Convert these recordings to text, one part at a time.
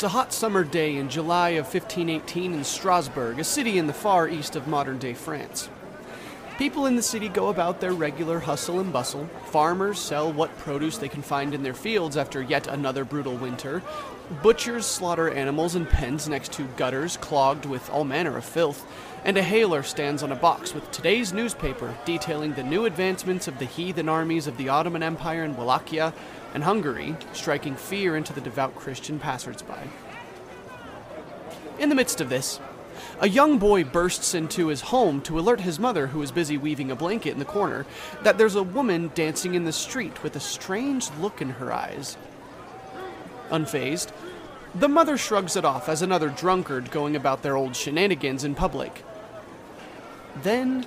It's a hot summer day in July of 1518 in Strasbourg, a city in the far east of modern day France. People in the city go about their regular hustle and bustle. Farmers sell what produce they can find in their fields after yet another brutal winter. Butchers slaughter animals in pens next to gutters clogged with all manner of filth. And a hailer stands on a box with today's newspaper detailing the new advancements of the heathen armies of the Ottoman Empire in Wallachia and Hungary, striking fear into the devout Christian passersby. In the midst of this, a young boy bursts into his home to alert his mother, who is busy weaving a blanket in the corner, that there's a woman dancing in the street with a strange look in her eyes. Unfazed, the mother shrugs it off as another drunkard going about their old shenanigans in public. Then,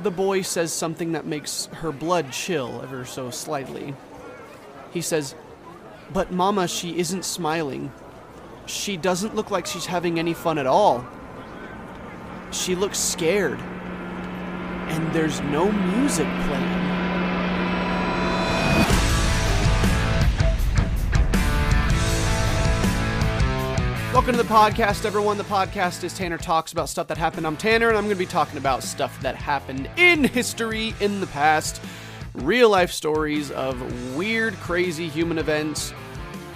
the boy says something that makes her blood chill ever so slightly. He says, But Mama, she isn't smiling. She doesn't look like she's having any fun at all. She looks scared. And there's no music playing. Welcome to the podcast, everyone. The podcast is Tanner Talks about stuff that happened. I'm Tanner, and I'm going to be talking about stuff that happened in history in the past. Real life stories of weird, crazy human events.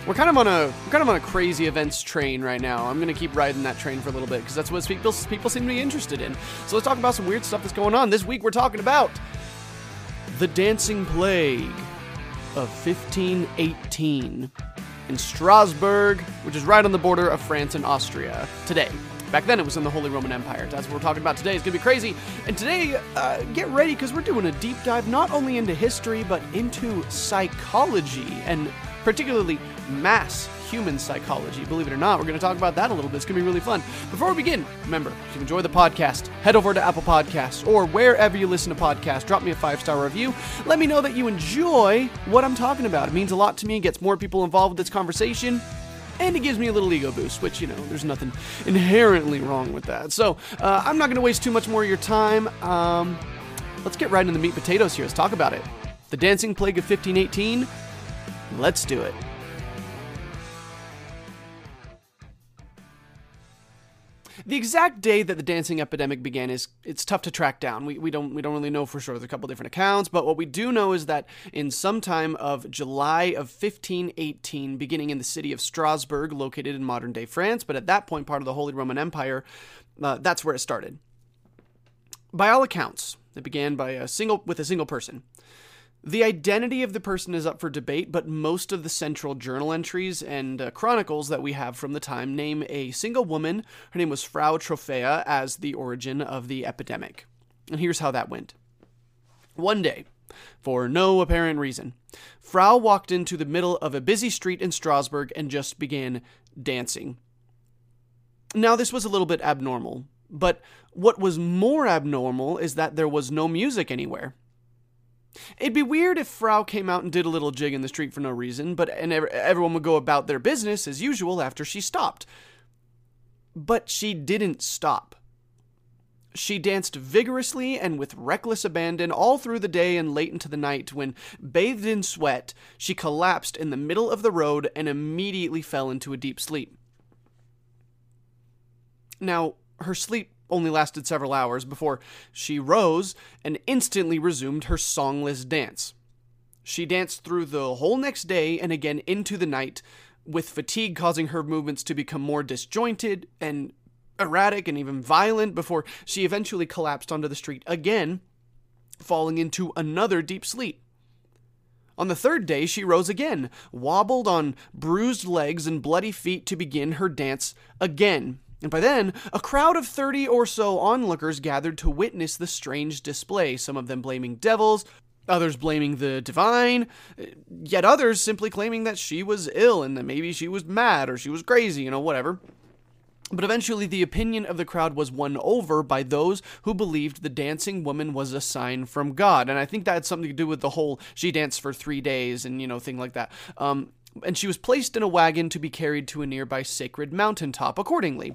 We're kind of on a we're kind of on a crazy events train right now. I'm gonna keep riding that train for a little bit because that's what people people seem to be interested in. So let's talk about some weird stuff that's going on this week. We're talking about the Dancing Plague of 1518 in Strasbourg, which is right on the border of France and Austria today. Back then, it was in the Holy Roman Empire. That's what we're talking about today. It's going to be crazy. And today, uh, get ready because we're doing a deep dive not only into history, but into psychology and particularly mass human psychology. Believe it or not, we're going to talk about that a little bit. It's going to be really fun. Before we begin, remember, if you enjoy the podcast, head over to Apple Podcasts or wherever you listen to podcasts. Drop me a five star review. Let me know that you enjoy what I'm talking about. It means a lot to me. Gets more people involved with this conversation. And it gives me a little ego boost, which, you know, there's nothing inherently wrong with that. So, uh, I'm not going to waste too much more of your time. Um, let's get right into the meat potatoes here. Let's talk about it. The Dancing Plague of 1518. Let's do it. The exact day that the dancing epidemic began is it's tough to track down. We, we don't we don't really know for sure. There's a couple different accounts, but what we do know is that in some time of July of 1518, beginning in the city of Strasbourg, located in modern day France, but at that point part of the Holy Roman Empire, uh, that's where it started. By all accounts, it began by a single with a single person. The identity of the person is up for debate, but most of the central journal entries and uh, chronicles that we have from the time name a single woman. Her name was Frau Troffea as the origin of the epidemic. And here's how that went. One day, for no apparent reason, Frau walked into the middle of a busy street in Strasbourg and just began dancing. Now, this was a little bit abnormal, but what was more abnormal is that there was no music anywhere. It'd be weird if Frau came out and did a little jig in the street for no reason, but and everyone would go about their business as usual after she stopped. But she didn't stop. She danced vigorously and with reckless abandon all through the day and late into the night when, bathed in sweat, she collapsed in the middle of the road and immediately fell into a deep sleep. Now, her sleep only lasted several hours before she rose and instantly resumed her songless dance. She danced through the whole next day and again into the night, with fatigue causing her movements to become more disjointed and erratic and even violent before she eventually collapsed onto the street again, falling into another deep sleep. On the third day, she rose again, wobbled on bruised legs and bloody feet to begin her dance again, and by then, a crowd of 30 or so onlookers gathered to witness the strange display, some of them blaming devils, others blaming the divine, yet others simply claiming that she was ill and that maybe she was mad or she was crazy, you know, whatever. But eventually, the opinion of the crowd was won over by those who believed the dancing woman was a sign from God. And I think that had something to do with the whole she danced for three days and, you know, thing like that. Um, and she was placed in a wagon to be carried to a nearby sacred mountaintop accordingly.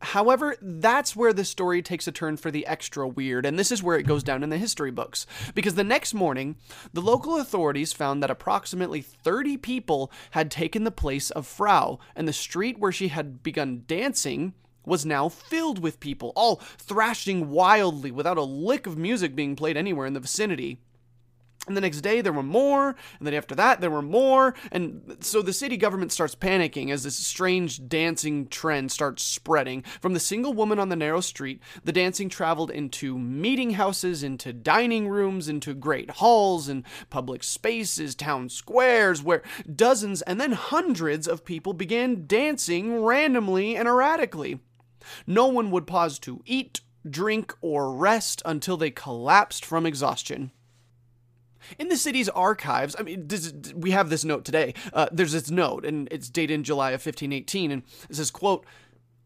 However, that's where the story takes a turn for the extra weird, and this is where it goes down in the history books. Because the next morning, the local authorities found that approximately 30 people had taken the place of Frau, and the street where she had begun dancing was now filled with people, all thrashing wildly without a lick of music being played anywhere in the vicinity. And the next day there were more, and then after that there were more, and so the city government starts panicking as this strange dancing trend starts spreading. From the single woman on the narrow street, the dancing traveled into meeting houses, into dining rooms, into great halls and public spaces, town squares, where dozens and then hundreds of people began dancing randomly and erratically. No one would pause to eat, drink, or rest until they collapsed from exhaustion. In the city's archives, I mean, this, we have this note today. Uh, there's this note, and it's dated in July of 1518, and it says, quote,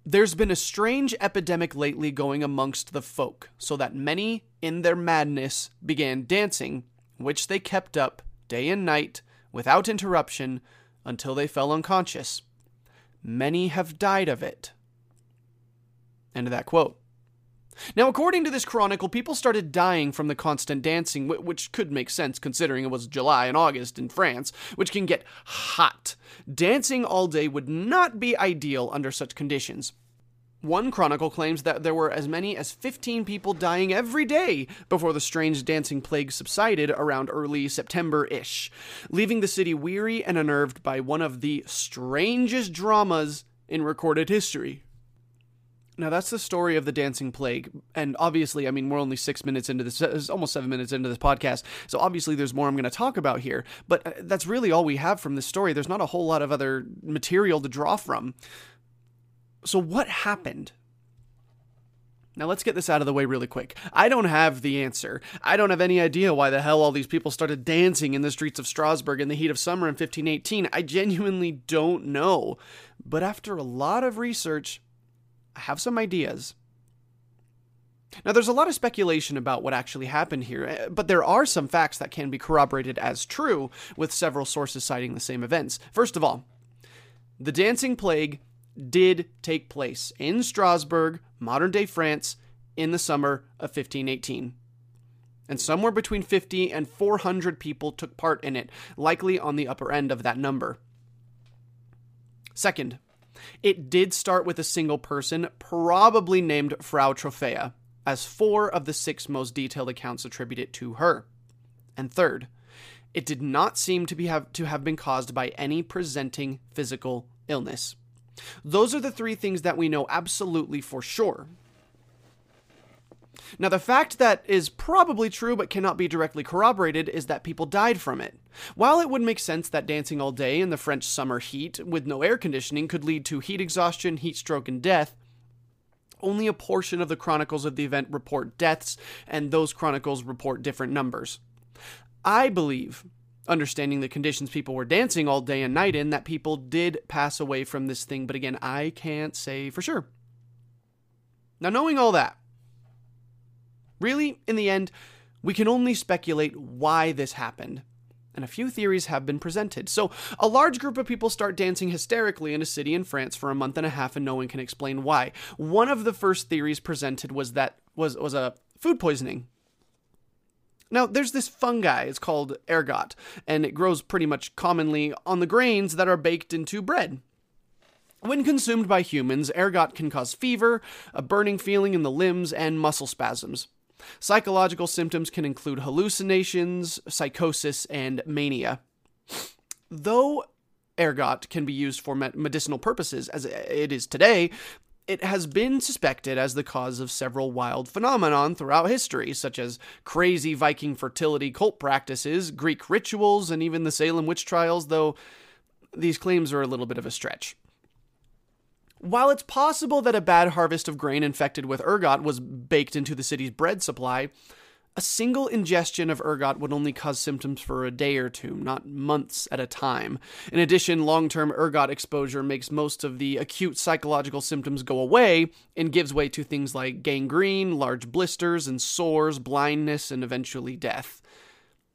there's been a strange epidemic lately going amongst the folk, so that many, in their madness, began dancing, which they kept up day and night, without interruption, until they fell unconscious. Many have died of it. End of that quote. Now, according to this chronicle, people started dying from the constant dancing, which could make sense considering it was July and August in France, which can get hot. Dancing all day would not be ideal under such conditions. One chronicle claims that there were as many as 15 people dying every day before the strange dancing plague subsided around early September ish, leaving the city weary and unnerved by one of the strangest dramas in recorded history. Now that's the story of the dancing plague, and obviously, I mean, we're only six minutes into this, almost seven minutes into this podcast, so obviously, there's more I'm going to talk about here. But uh, that's really all we have from this story. There's not a whole lot of other material to draw from. So what happened? Now let's get this out of the way really quick. I don't have the answer. I don't have any idea why the hell all these people started dancing in the streets of Strasbourg in the heat of summer in 1518. I genuinely don't know. But after a lot of research, I have some ideas. Now, there's a lot of speculation about what actually happened here, eh, but there are some facts that can be corroborated as true, with several sources citing the same events. First of all, the Dancing Plague did take place in Strasbourg, modern day France, in the summer of 1518. And somewhere between 50 and 400 people took part in it, likely on the upper end of that number. Second, it did start with a single person, probably named Frau Troffea, as four of the six most detailed accounts attribute it to her. And third, it did not seem to, be have, to have been caused by any presenting physical illness. Those are the three things that we know absolutely for sure. Now, the fact that is probably true but cannot be directly corroborated is that people died from it. While it would make sense that dancing all day in the French summer heat with no air conditioning could lead to heat exhaustion, heat stroke, and death, only a portion of the chronicles of the event report deaths, and those chronicles report different numbers. I believe, understanding the conditions people were dancing all day and night in, that people did pass away from this thing, but again, I can't say for sure. Now, knowing all that, Really, in the end, we can only speculate why this happened. And a few theories have been presented. So, a large group of people start dancing hysterically in a city in France for a month and a half, and no one can explain why. One of the first theories presented was that was was a food poisoning. Now, there's this fungi, it's called ergot, and it grows pretty much commonly on the grains that are baked into bread. When consumed by humans, ergot can cause fever, a burning feeling in the limbs, and muscle spasms. Psychological symptoms can include hallucinations, psychosis, and mania. Though ergot can be used for medicinal purposes, as it is today, it has been suspected as the cause of several wild phenomenon throughout history, such as crazy Viking fertility cult practices, Greek rituals, and even the Salem witch trials, though these claims are a little bit of a stretch. While it's possible that a bad harvest of grain infected with ergot was baked into the city's bread supply, a single ingestion of ergot would only cause symptoms for a day or two, not months at a time. In addition, long term ergot exposure makes most of the acute psychological symptoms go away and gives way to things like gangrene, large blisters and sores, blindness, and eventually death.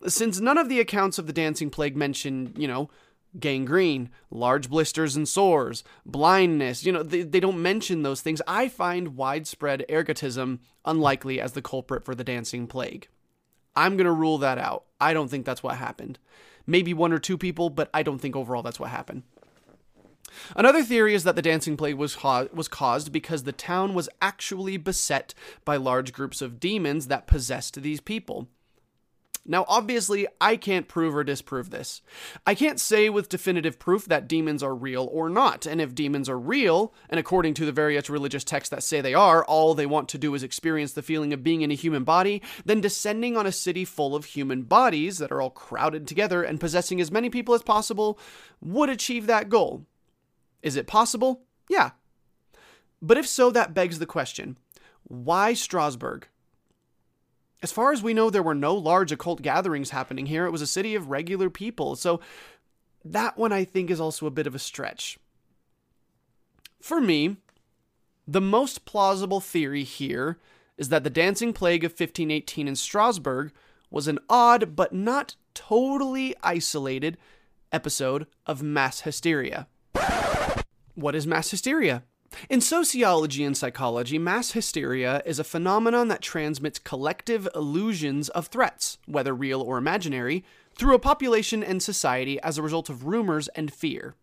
Since none of the accounts of the dancing plague mention, you know, gangrene, large blisters and sores, blindness. You know, they, they don't mention those things. I find widespread ergotism unlikely as the culprit for the dancing plague. I'm going to rule that out. I don't think that's what happened. Maybe one or two people, but I don't think overall that's what happened. Another theory is that the dancing plague was, was caused because the town was actually beset by large groups of demons that possessed these people. Now, obviously, I can't prove or disprove this. I can't say with definitive proof that demons are real or not, and if demons are real, and according to the various religious texts that say they are, all they want to do is experience the feeling of being in a human body, then descending on a city full of human bodies that are all crowded together and possessing as many people as possible would achieve that goal. Is it possible? Yeah. But if so, that begs the question why Strasbourg? As far as we know, there were no large occult gatherings happening here. It was a city of regular people. So that one I think is also a bit of a stretch. For me, the most plausible theory here is that the dancing plague of 1518 in Strasbourg was an odd but not totally isolated episode of mass hysteria. What is mass hysteria? In sociology and psychology, mass hysteria is a phenomenon that transmits collective illusions of threats, whether real or imaginary, through a population and society as a result of rumors and fear.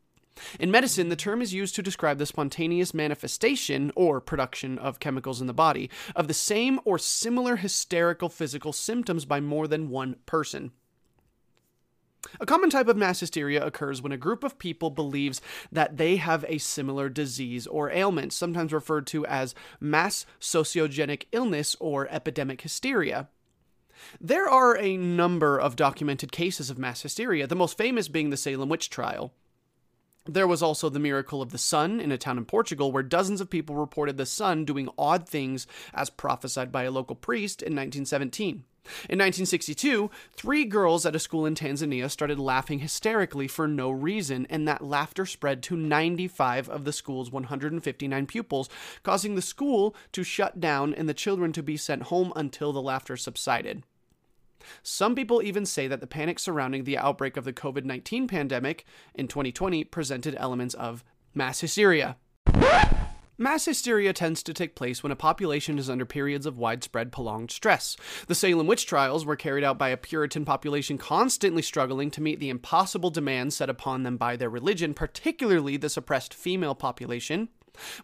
In medicine, the term is used to describe the spontaneous manifestation or production of chemicals in the body of the same or similar hysterical physical symptoms by more than one person. A common type of mass hysteria occurs when a group of people believes that they have a similar disease or ailment, sometimes referred to as mass sociogenic illness or epidemic hysteria. There are a number of documented cases of mass hysteria, the most famous being the Salem witch trial. There was also the miracle of the sun in a town in Portugal where dozens of people reported the sun doing odd things as prophesied by a local priest in 1917. In 1962, three girls at a school in Tanzania started laughing hysterically for no reason, and that laughter spread to 95 of the school's 159 pupils, causing the school to shut down and the children to be sent home until the laughter subsided. Some people even say that the panic surrounding the outbreak of the COVID 19 pandemic in 2020 presented elements of mass hysteria. Mass hysteria tends to take place when a population is under periods of widespread prolonged stress. The Salem witch trials were carried out by a Puritan population constantly struggling to meet the impossible demands set upon them by their religion, particularly the suppressed female population.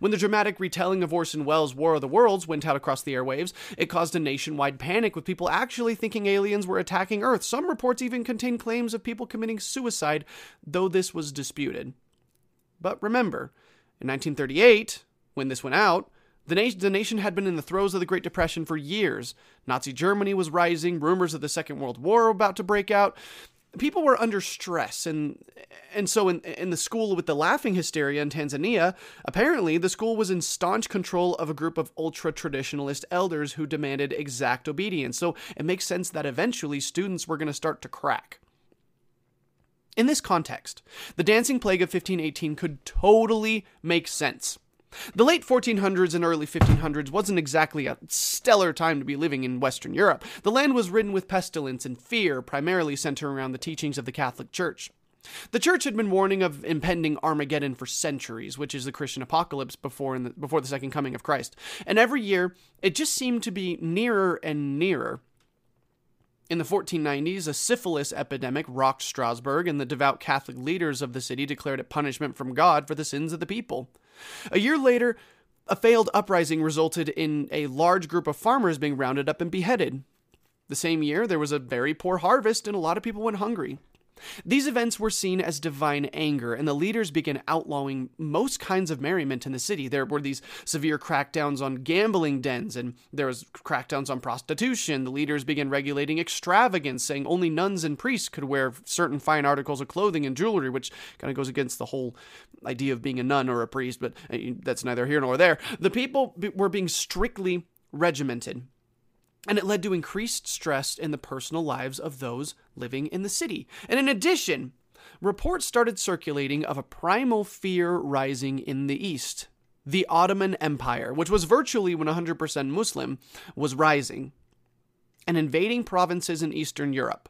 When the dramatic retelling of Orson Welles' War of the Worlds went out across the airwaves, it caused a nationwide panic with people actually thinking aliens were attacking Earth. Some reports even contained claims of people committing suicide, though this was disputed. But remember, in 1938, when this went out, the, na- the nation had been in the throes of the Great Depression for years. Nazi Germany was rising, rumors of the Second World War were about to break out. People were under stress, and and so in in the school with the laughing hysteria in Tanzania, apparently the school was in staunch control of a group of ultra traditionalist elders who demanded exact obedience. So it makes sense that eventually students were going to start to crack. In this context, the dancing plague of 1518 could totally make sense. The late 1400s and early 1500s wasn't exactly a stellar time to be living in Western Europe. The land was ridden with pestilence and fear, primarily centered around the teachings of the Catholic Church. The church had been warning of impending Armageddon for centuries, which is the Christian apocalypse before the, before the second coming of Christ. And every year, it just seemed to be nearer and nearer. In the 1490s, a syphilis epidemic rocked Strasbourg, and the devout Catholic leaders of the city declared it punishment from God for the sins of the people. A year later, a failed uprising resulted in a large group of farmers being rounded up and beheaded. The same year, there was a very poor harvest, and a lot of people went hungry. These events were seen as divine anger, and the leaders began outlawing most kinds of merriment in the city. There were these severe crackdowns on gambling dens, and there was crackdowns on prostitution. The leaders began regulating extravagance, saying only nuns and priests could wear certain fine articles of clothing and jewelry, which kind of goes against the whole idea of being a nun or a priest, but uh, that's neither here nor there. The people were being strictly regimented and it led to increased stress in the personal lives of those living in the city. And in addition, reports started circulating of a primal fear rising in the east. The Ottoman Empire, which was virtually 100% Muslim, was rising and invading provinces in Eastern Europe.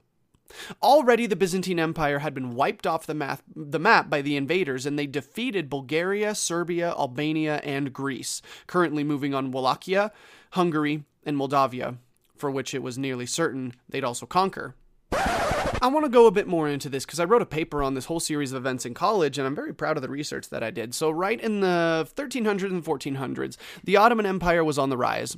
Already, the Byzantine Empire had been wiped off the, math, the map by the invaders, and they defeated Bulgaria, Serbia, Albania, and Greece, currently moving on Wallachia, Hungary, and Moldavia, for which it was nearly certain they'd also conquer. I want to go a bit more into this because I wrote a paper on this whole series of events in college, and I'm very proud of the research that I did. So, right in the 1300s and 1400s, the Ottoman Empire was on the rise.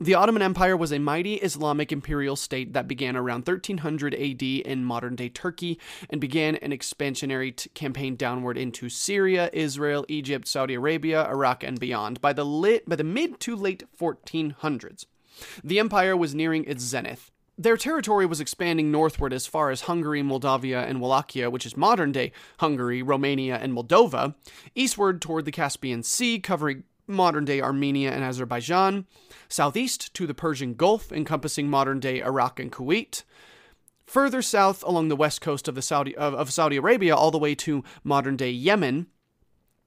The Ottoman Empire was a mighty Islamic imperial state that began around 1300 AD in modern day Turkey and began an expansionary t- campaign downward into Syria, Israel, Egypt, Saudi Arabia, Iraq, and beyond by the, lit- by the mid to late 1400s. The empire was nearing its zenith. Their territory was expanding northward as far as Hungary, Moldavia, and Wallachia, which is modern day Hungary, Romania, and Moldova, eastward toward the Caspian Sea, covering modern day Armenia and Azerbaijan, southeast to the Persian Gulf, encompassing modern day Iraq and Kuwait, further south along the west coast of, Saudi, of, of Saudi Arabia, all the way to modern day Yemen,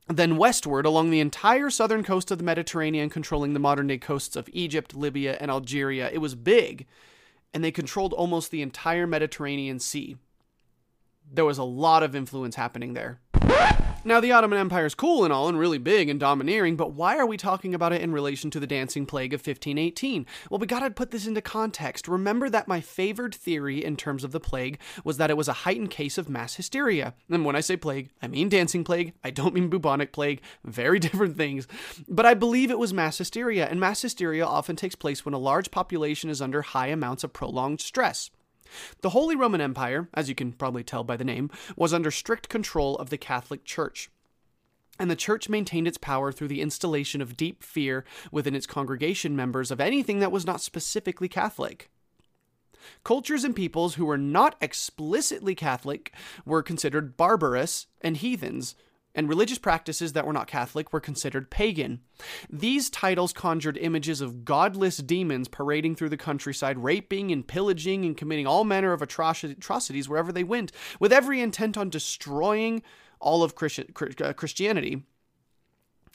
then westward along the entire southern coast of the Mediterranean, controlling the modern day coasts of Egypt, Libya, and Algeria. It was big and they controlled almost the entire Mediterranean Sea. There was a lot of influence happening there. Now, the Ottoman Empire is cool and all, and really big and domineering, but why are we talking about it in relation to the Dancing Plague of 1518? Well, we gotta put this into context. Remember that my favored theory in terms of the plague was that it was a heightened case of mass hysteria. And when I say plague, I mean dancing plague, I don't mean bubonic plague, very different things. But I believe it was mass hysteria, and mass hysteria often takes place when a large population is under high amounts of prolonged stress. The Holy Roman Empire, as you can probably tell by the name, was under strict control of the Catholic Church. And the church maintained its power through the installation of deep fear within its congregation members of anything that was not specifically Catholic. Cultures and peoples who were not explicitly Catholic were considered barbarous and heathens, and religious practices that were not Catholic were considered pagan. These titles conjured images of godless demons parading through the countryside, raping and pillaging and committing all manner of atrocities wherever they went, with every intent on destroying all of uh, Christianity.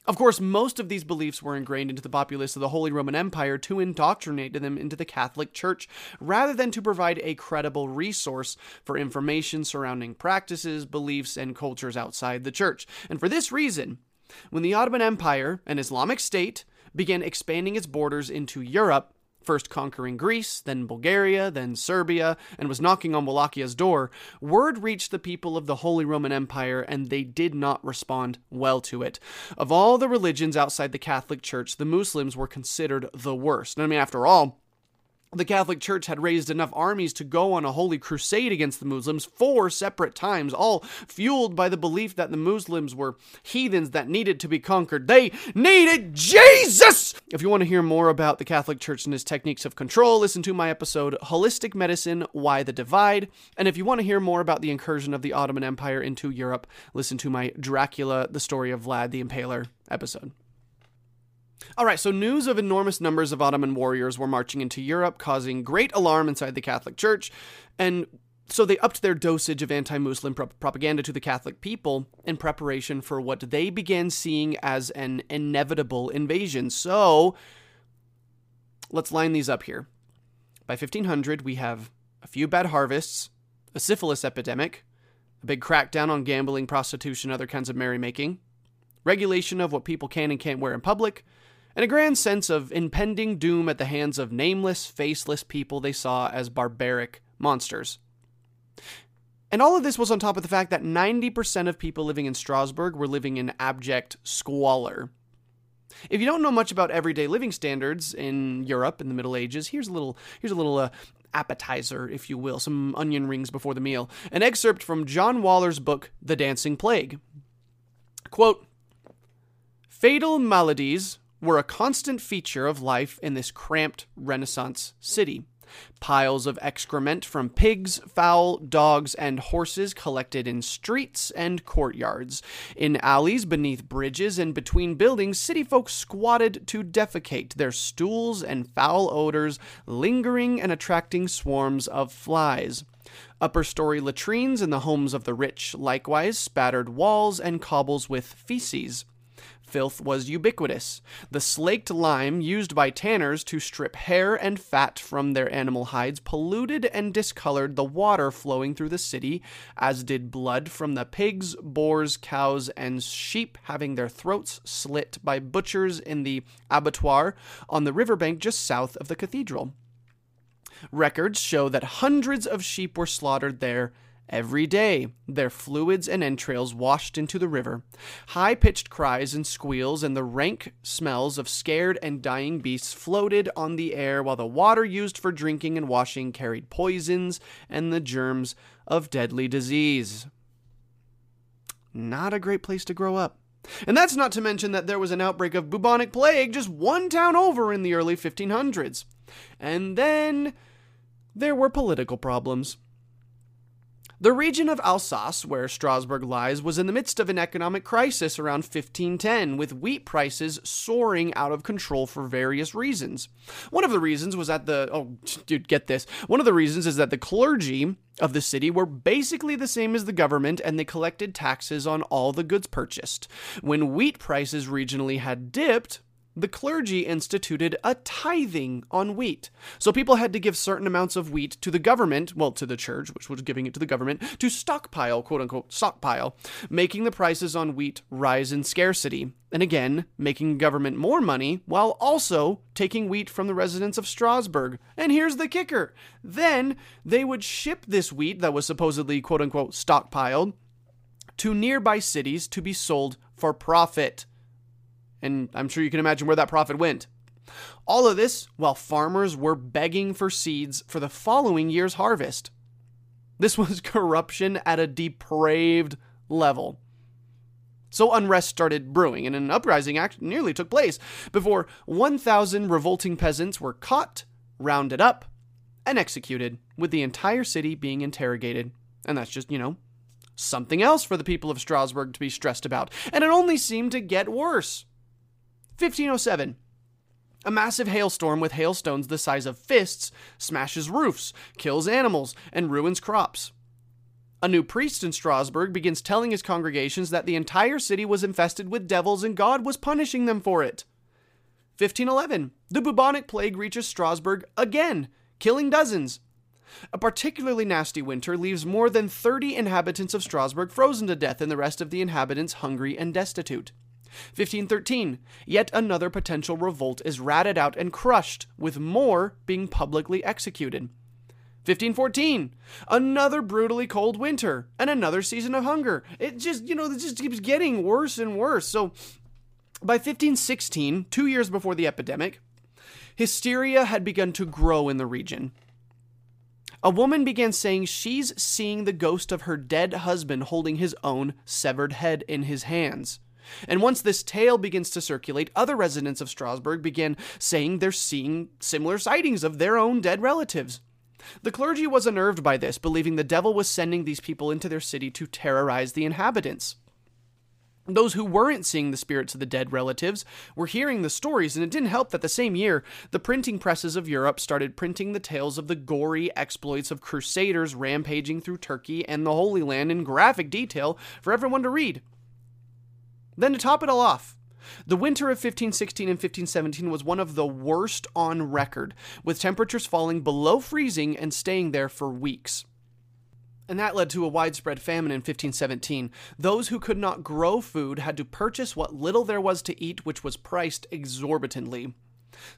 Of course, most of these beliefs were ingrained into the populace of the Holy Roman Empire to indoctrinate them into the Catholic Church, rather than to provide a credible resource for information surrounding practices, beliefs, and cultures outside the Church. And for this reason, when the Ottoman Empire, an Islamic state, began expanding its borders into Europe, first conquering Greece, then Bulgaria, then Serbia, and was knocking on Wallachia's door, word reached the people of the Holy Roman Empire and they did not respond well to it. Of all the religions outside the Catholic Church, the Muslims were considered the worst. I mean, after all, the Catholic Church had raised enough armies to go on a holy crusade against the Muslims four separate times, all fueled by the belief that the Muslims were heathens that needed to be conquered. They needed Jesus! If you want to hear more about the Catholic Church and its techniques of control, listen to my episode, Holistic Medicine Why the Divide. And if you want to hear more about the incursion of the Ottoman Empire into Europe, listen to my Dracula, the Story of Vlad the Impaler episode. All right, so news of enormous numbers of Ottoman warriors were marching into Europe, causing great alarm inside the Catholic Church, and so they upped their dosage of anti Muslim pro- propaganda to the Catholic people in preparation for what they began seeing as an inevitable invasion. So let's line these up here. By 1500, we have a few bad harvests, a syphilis epidemic, a big crackdown on gambling, prostitution, other kinds of merrymaking, regulation of what people can and can't wear in public, and a grand sense of impending doom at the hands of nameless, faceless people they saw as barbaric monsters. And all of this was on top of the fact that 90% of people living in Strasbourg were living in abject squalor. If you don't know much about everyday living standards in Europe in the Middle Ages, here's a little here's a little uh, appetizer, if you will, some onion rings before the meal. An excerpt from John Waller's book The Dancing Plague. Quote: Fatal maladies were a constant feature of life in this cramped Renaissance city. Piles of excrement from pigs, fowl, dogs, and horses collected in streets and courtyards. In alleys, beneath bridges, and between buildings, city folk squatted to defecate, their stools and foul odors lingering and attracting swarms of flies. Upper story latrines in the homes of the rich likewise spattered walls and cobbles with feces. Filth was ubiquitous. The slaked lime used by tanners to strip hair and fat from their animal hides polluted and discolored the water flowing through the city, as did blood from the pigs, boars, cows, and sheep having their throats slit by butchers in the abattoir on the riverbank just south of the cathedral. Records show that hundreds of sheep were slaughtered there every day, their fluids and entrails washed into the river. High pitched cries and squeals and the rank smells of scared and dying beasts floated on the air, while the water used for drinking and washing carried poisons and the germs of deadly disease. Not a great place to grow up. And that's not to mention that there was an outbreak of bubonic plague just one town over in the early 1500s. And then there were political problems. The region of Alsace, where Strasbourg lies, was in the midst of an economic crisis around 1510, with wheat prices soaring out of control for various reasons. One of the reasons was that the oh, dude, get this. One of the reasons is that the clergy of the city were basically the same as the government and they collected taxes on all the goods purchased. When wheat prices regionally had dipped, the clergy instituted a tithing on wheat. So people had to give certain amounts of wheat to the government, well, to the church, which was giving it to the government, to stockpile, quote unquote, stockpile, making the prices on wheat rise in scarcity. And again, making government more money while also taking wheat from the residents of Strasbourg. And here's the kicker then they would ship this wheat that was supposedly, quote unquote, stockpiled to nearby cities to be sold for profit and I'm sure you can imagine where that profit went. All of this while farmers were begging for seeds for the following year's harvest. This was corruption at a depraved level. So unrest started brewing, and an uprising act nearly took place before 1,000 revolting peasants were caught, rounded up, and executed, with the entire city being interrogated. And that's just, you know, something else for the people of Strasbourg to be stressed about. And it only seemed to get worse. 1507. A massive hailstorm with hailstones the size of fists smashes roofs, kills animals, and ruins crops. A new priest in Strasbourg begins telling his congregations that the entire city was infested with devils and God was punishing them for it. 1511. The bubonic plague reaches Strasbourg again, killing dozens. A particularly nasty winter leaves more than 30 inhabitants of Strasbourg frozen to death and the rest of the inhabitants hungry and destitute. 1513, yet another potential revolt is ratted out and crushed, with more being publicly executed. 1514, another brutally cold winter and another season of hunger. It just, you know, it just keeps getting worse and worse. So by 1516, two years before the epidemic, hysteria had begun to grow in the region. A woman began saying she's seeing the ghost of her dead husband holding his own severed head in his hands. And once this tale begins to circulate, other residents of Strasbourg begin saying they're seeing similar sightings of their own dead relatives. The clergy was unnerved by this, believing the devil was sending these people into their city to terrorize the inhabitants. Those who weren't seeing the spirits of the dead relatives were hearing the stories, and it didn't help that the same year, the printing presses of Europe started printing the tales of the gory exploits of crusaders rampaging through Turkey and the Holy Land in graphic detail for everyone to read. Then to top it all off, the winter of 1516 and 1517 was one of the worst on record, with temperatures falling below freezing and staying there for weeks. And that led to a widespread famine in 1517. Those who could not grow food had to purchase what little there was to eat, which was priced exorbitantly.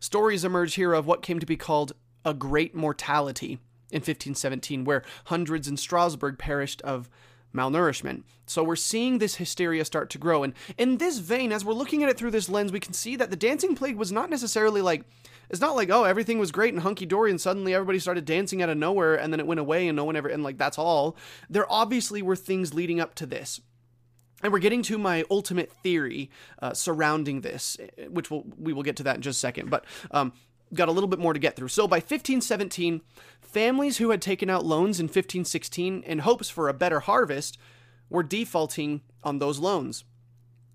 Stories emerge here of what came to be called a great mortality in 1517, where hundreds in Strasbourg perished of malnourishment. So we're seeing this hysteria start to grow. And in this vein, as we're looking at it through this lens, we can see that the dancing plague was not necessarily like, it's not like, oh, everything was great and hunky dory and suddenly everybody started dancing out of nowhere and then it went away and no one ever, and like, that's all. There obviously were things leading up to this. And we're getting to my ultimate theory uh, surrounding this, which we'll, we will get to that in just a second. But um, got a little bit more to get through. So by 1517, families who had taken out loans in 1516 in hopes for a better harvest were defaulting on those loans.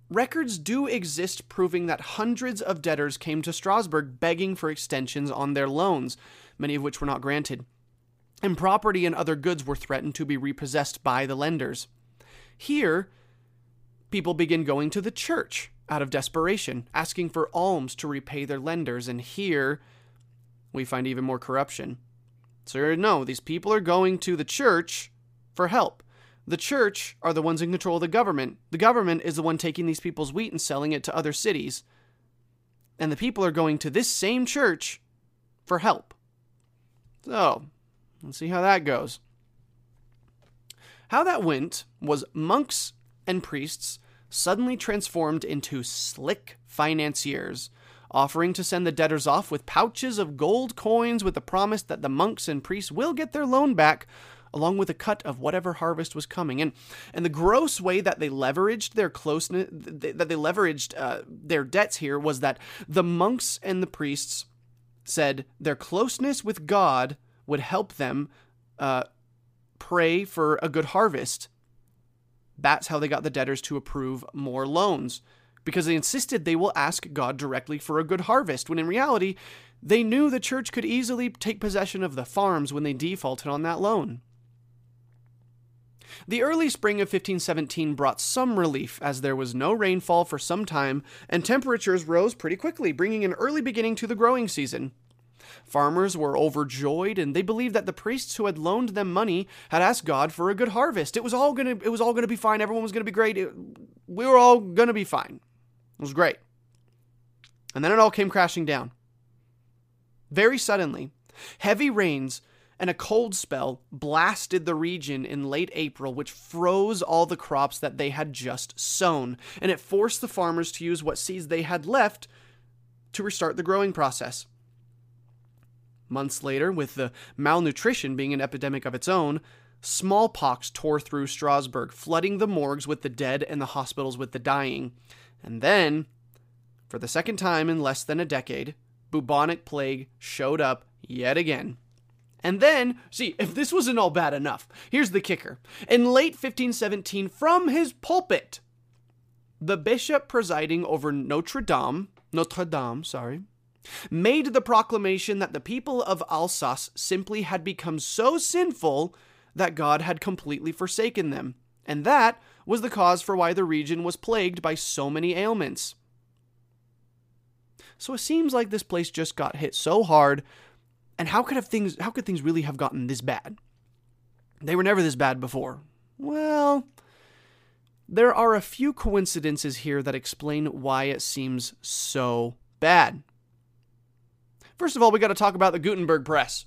Records do exist proving that hundreds of debtors came to Strasbourg begging for extensions on their loans, many of which were not granted. And property and other goods were threatened to be repossessed by the lenders. Here, people begin going to the church out of desperation, asking for alms to repay their lenders. And here we find even more corruption. So, no, these people are going to the church for help. The church are the ones in control of the government. The government is the one taking these people's wheat and selling it to other cities. And the people are going to this same church for help. So, let's see how that goes. How that went was monks and priests suddenly transformed into slick financiers, offering to send the debtors off with pouches of gold coins with the promise that the monks and priests will get their loan back along with a cut of whatever harvest was coming. And and the gross way that they leveraged their closeness, that they leveraged uh, their debts here, was that the monks and the priests said their closeness with God would help them uh, pray for a good harvest. That's how they got the debtors to approve more loans. Because they insisted they will ask God directly for a good harvest, when in reality, they knew the church could easily take possession of the farms when they defaulted on that loan. The early spring of 1517 brought some relief as there was no rainfall for some time and temperatures rose pretty quickly, bringing an early beginning to the growing season. Farmers were overjoyed and they believed that the priests who had loaned them money had asked God for a good harvest. It was all going to it was all going to be fine. Everyone was going to be great. It, we were all going to be fine. It was great. And then it all came crashing down. Very suddenly, heavy rains and a cold spell blasted the region in late April, which froze all the crops that they had just sown, and it forced the farmers to use what seeds they had left to restart the growing process. Months later, with the malnutrition being an epidemic of its own, smallpox tore through Strasbourg, flooding the morgues with the dead and the hospitals with the dying. And then, for the second time in less than a decade, bubonic plague showed up yet again. And then, see, if this wasn't all bad enough, here's the kicker. In late 1517, from his pulpit, the bishop presiding over Notre Dame, Notre Dame, sorry, made the proclamation that the people of Alsace simply had become so sinful that God had completely forsaken them. And that was the cause for why the region was plagued by so many ailments. So it seems like this place just got hit so hard and how could have things how could things really have gotten this bad? They were never this bad before. Well, there are a few coincidences here that explain why it seems so bad. First of all, we got to talk about the Gutenberg press.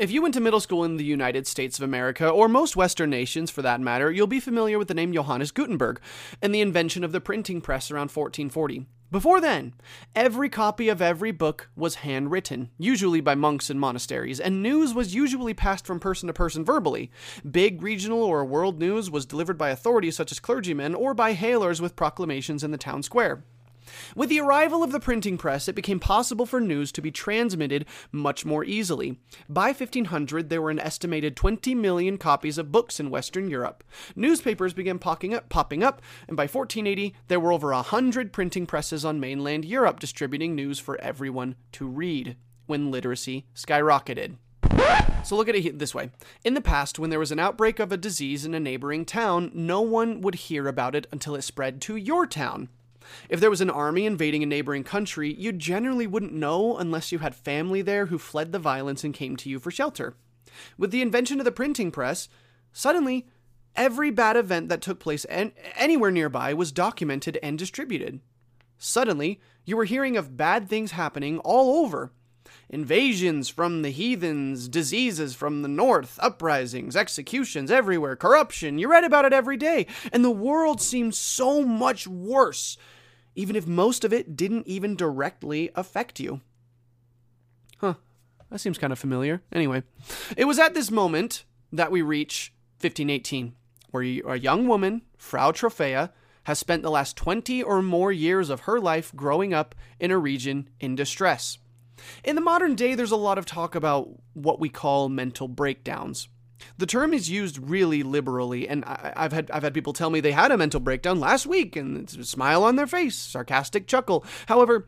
If you went to middle school in the United States of America, or most Western nations for that matter, you'll be familiar with the name Johannes Gutenberg and the invention of the printing press around 1440. Before then, every copy of every book was handwritten, usually by monks in monasteries, and news was usually passed from person to person verbally. Big regional or world news was delivered by authorities such as clergymen or by hailers with proclamations in the town square. With the arrival of the printing press, it became possible for news to be transmitted much more easily. By 1500, there were an estimated 20 million copies of books in Western Europe. Newspapers began popping up, popping up, and by 1480, there were over a hundred printing presses on mainland Europe distributing news for everyone to read when literacy skyrocketed. So look at it this way. In the past, when there was an outbreak of a disease in a neighboring town, no one would hear about it until it spread to your town. If there was an army invading a neighboring country, you generally wouldn't know unless you had family there who fled the violence and came to you for shelter. With the invention of the printing press, suddenly every bad event that took place an- anywhere nearby was documented and distributed. Suddenly, you were hearing of bad things happening all over. Invasions from the heathens, diseases from the north, uprisings, executions everywhere, corruption. You read about it every day. And the world seems so much worse even if most of it didn't even directly affect you. Huh, that seems kind of familiar. Anyway, it was at this moment that we reach 1518, where a young woman, Frau Troffea, has spent the last 20 or more years of her life growing up in a region in distress. In the modern day, there's a lot of talk about what we call mental breakdowns. The term is used really liberally, and I, have had I've had people tell me they had a mental breakdown last week, and it's a smile on their face, sarcastic chuckle. However,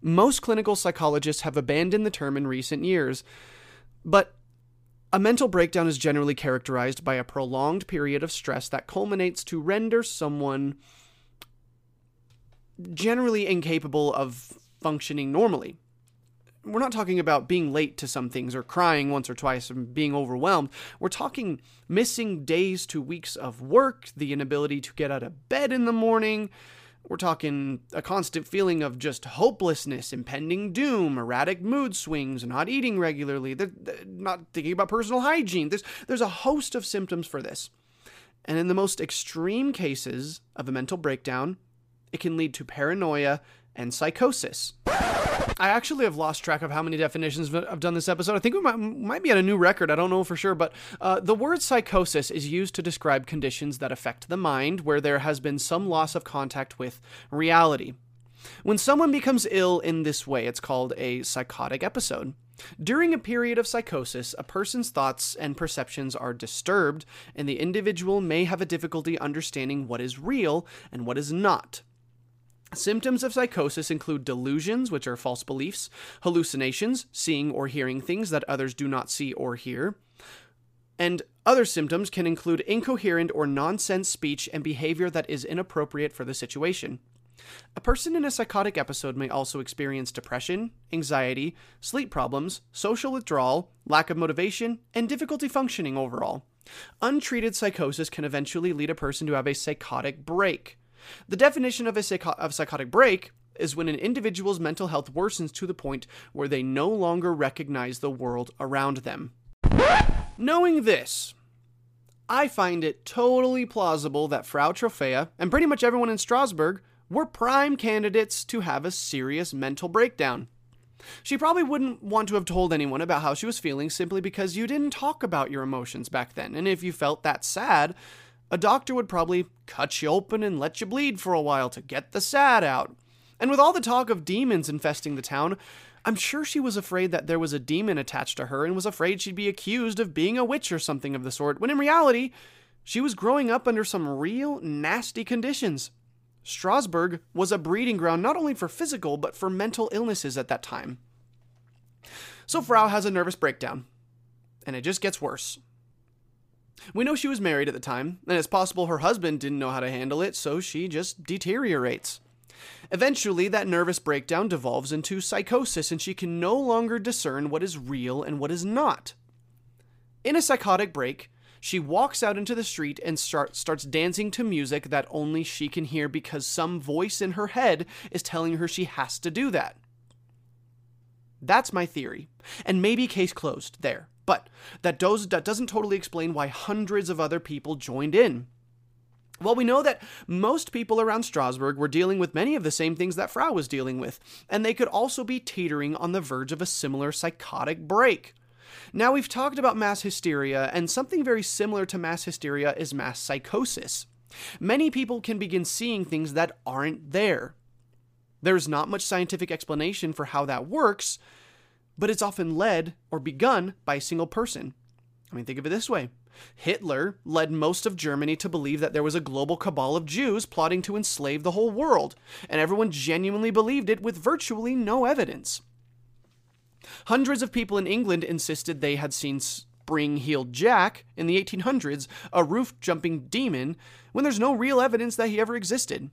most clinical psychologists have abandoned the term in recent years, but a mental breakdown is generally characterized by a prolonged period of stress that culminates to render someone generally incapable of functioning normally. We're not talking about being late to some things or crying once or twice and being overwhelmed. We're talking missing days to weeks of work, the inability to get out of bed in the morning. We're talking a constant feeling of just hopelessness, impending doom, erratic mood swings, not eating regularly, not thinking about personal hygiene. There's, there's a host of symptoms for this. And in the most extreme cases of a mental breakdown, it can lead to paranoia and psychosis. I actually have lost track of how many definitions I've done this episode. I think we might, might be at a new record. I don't know for sure, but uh, the word psychosis is used to describe conditions that affect the mind where there has been some loss of contact with reality. When someone becomes ill in this way, it's called a psychotic episode. During a period of psychosis, a person's thoughts and perceptions are disturbed, and the individual may have a difficulty understanding what is real and what is not. Symptoms of psychosis include delusions, which are false beliefs, hallucinations, seeing or hearing things that others do not see or hear. And other symptoms can include incoherent or nonsense speech and behavior that is inappropriate for the situation. A person in a psychotic episode may also experience depression, anxiety, sleep problems, social withdrawal, lack of motivation, and difficulty functioning overall. Untreated psychosis can eventually lead a person to have a psychotic break. The definition of a of psychotic break is when an individual's mental health worsens to the point where they no longer recognize the world around them. Knowing this, I find it totally plausible that Frau Troffea, and pretty much everyone in Strasbourg, were prime candidates to have a serious mental breakdown. She probably wouldn't want to have told anyone about how she was feeling simply because you didn't talk about your emotions back then, and if you felt that sad, a doctor would probably cut you open and let you bleed for a while to get the sad out. And with all the talk of demons infesting the town, I'm sure she was afraid that there was a demon attached to her and was afraid she'd be accused of being a witch or something of the sort, when in reality, she was growing up under some real nasty conditions. Strasbourg was a breeding ground not only for physical but for mental illnesses at that time. So Frau has a nervous breakdown, and it just gets worse. We know she was married at the time, and it's possible her husband didn't know how to handle it, so she just deteriorates. Eventually, that nervous breakdown devolves into psychosis, and she can no longer discern what is real and what is not. In a psychotic break, she walks out into the street and start, starts dancing to music that only she can hear because some voice in her head is telling her she has to do that. That's my theory. And maybe case closed there. But that, does, that doesn't totally explain why hundreds of other people joined in. Well, we know that most people around Strasbourg were dealing with many of the same things that Frau was dealing with, and they could also be teetering on the verge of a similar psychotic break. Now, we've talked about mass hysteria, and something very similar to mass hysteria is mass psychosis. Many people can begin seeing things that aren't there. There's not much scientific explanation for how that works, but it's often led or begun by a single person. I mean, think of it this way Hitler led most of Germany to believe that there was a global cabal of Jews plotting to enslave the whole world, and everyone genuinely believed it with virtually no evidence. Hundreds of people in England insisted they had seen Spring Heeled Jack in the 1800s, a roof jumping demon, when there's no real evidence that he ever existed.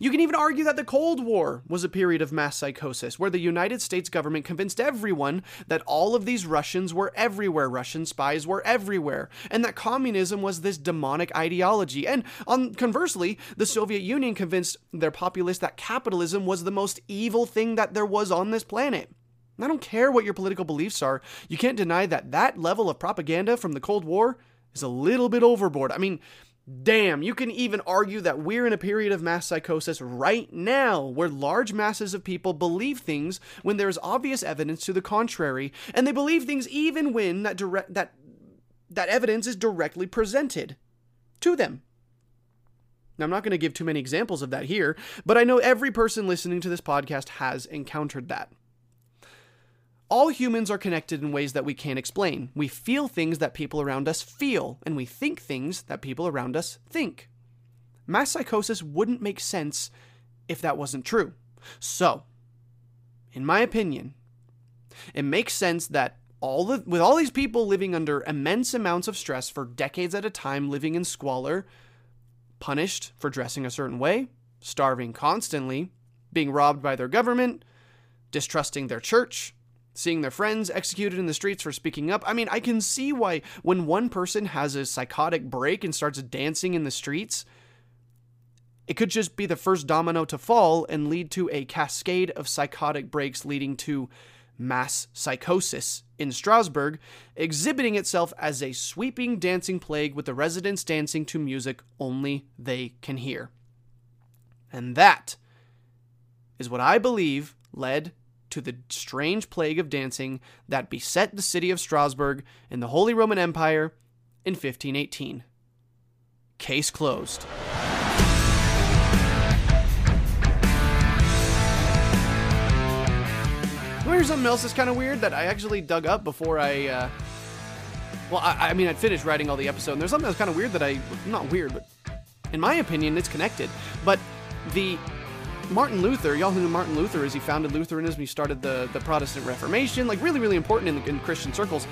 You can even argue that the Cold War was a period of mass psychosis, where the United States government convinced everyone that all of these Russians were everywhere, Russian spies were everywhere, and that communism was this demonic ideology. And on conversely, the Soviet Union convinced their populace that capitalism was the most evil thing that there was on this planet. I don't care what your political beliefs are, you can't deny that that level of propaganda from the Cold War is a little bit overboard. I mean, Damn, you can even argue that we're in a period of mass psychosis right now where large masses of people believe things when there is obvious evidence to the contrary, and they believe things even when that direct that that evidence is directly presented to them. Now, I'm not going to give too many examples of that here, but I know every person listening to this podcast has encountered that. All humans are connected in ways that we can't explain. We feel things that people around us feel, and we think things that people around us think. Mass psychosis wouldn't make sense if that wasn't true. So, in my opinion, it makes sense that all the, with all these people living under immense amounts of stress for decades at a time, living in squalor, punished for dressing a certain way, starving constantly, being robbed by their government, distrusting their church, seeing their friends executed in the streets for speaking up. I mean, I can see why when one person has a psychotic break and starts dancing in the streets, it could just be the first domino to fall and lead to a cascade of psychotic breaks leading to mass psychosis in Strasbourg, exhibiting itself as a sweeping dancing plague with the residents dancing to music only they can hear. And that is what I believe led to the strange plague of dancing that beset the city of Strasbourg in the Holy Roman Empire in 1518. Case closed. Here's something else that's kind of weird that I actually dug up before I. Uh, well, I, I mean, I'd finished writing all the episode, and there's something that's kind of weird that I. Not weird, but in my opinion, it's connected. But the Martin Luther, y'all who knew Martin Luther is he founded Lutheranism, he started the, the Protestant Reformation, like really, really important in, in Christian circles.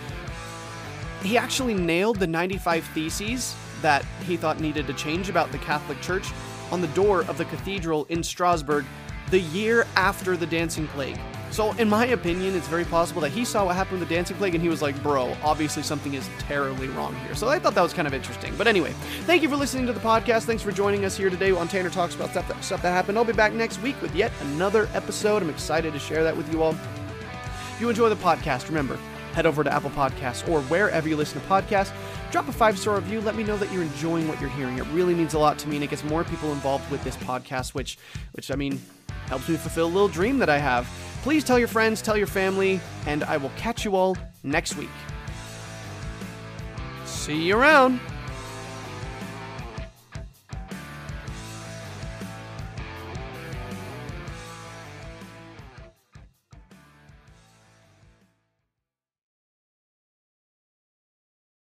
He actually nailed the 95 theses that he thought needed to change about the Catholic Church on the door of the cathedral in Strasbourg the year after the Dancing Plague. So, in my opinion, it's very possible that he saw what happened with the dancing plague and he was like, bro, obviously something is terribly wrong here. So, I thought that was kind of interesting. But anyway, thank you for listening to the podcast. Thanks for joining us here today on Tanner Talks about stuff that, stuff that happened. I'll be back next week with yet another episode. I'm excited to share that with you all. If you enjoy the podcast, remember, head over to Apple Podcasts or wherever you listen to podcasts. Drop a five star review. Let me know that you're enjoying what you're hearing. It really means a lot to me, and it gets more people involved with this podcast, which, which I mean, helps me fulfill a little dream that I have. Please tell your friends, tell your family, and I will catch you all next week. See you around.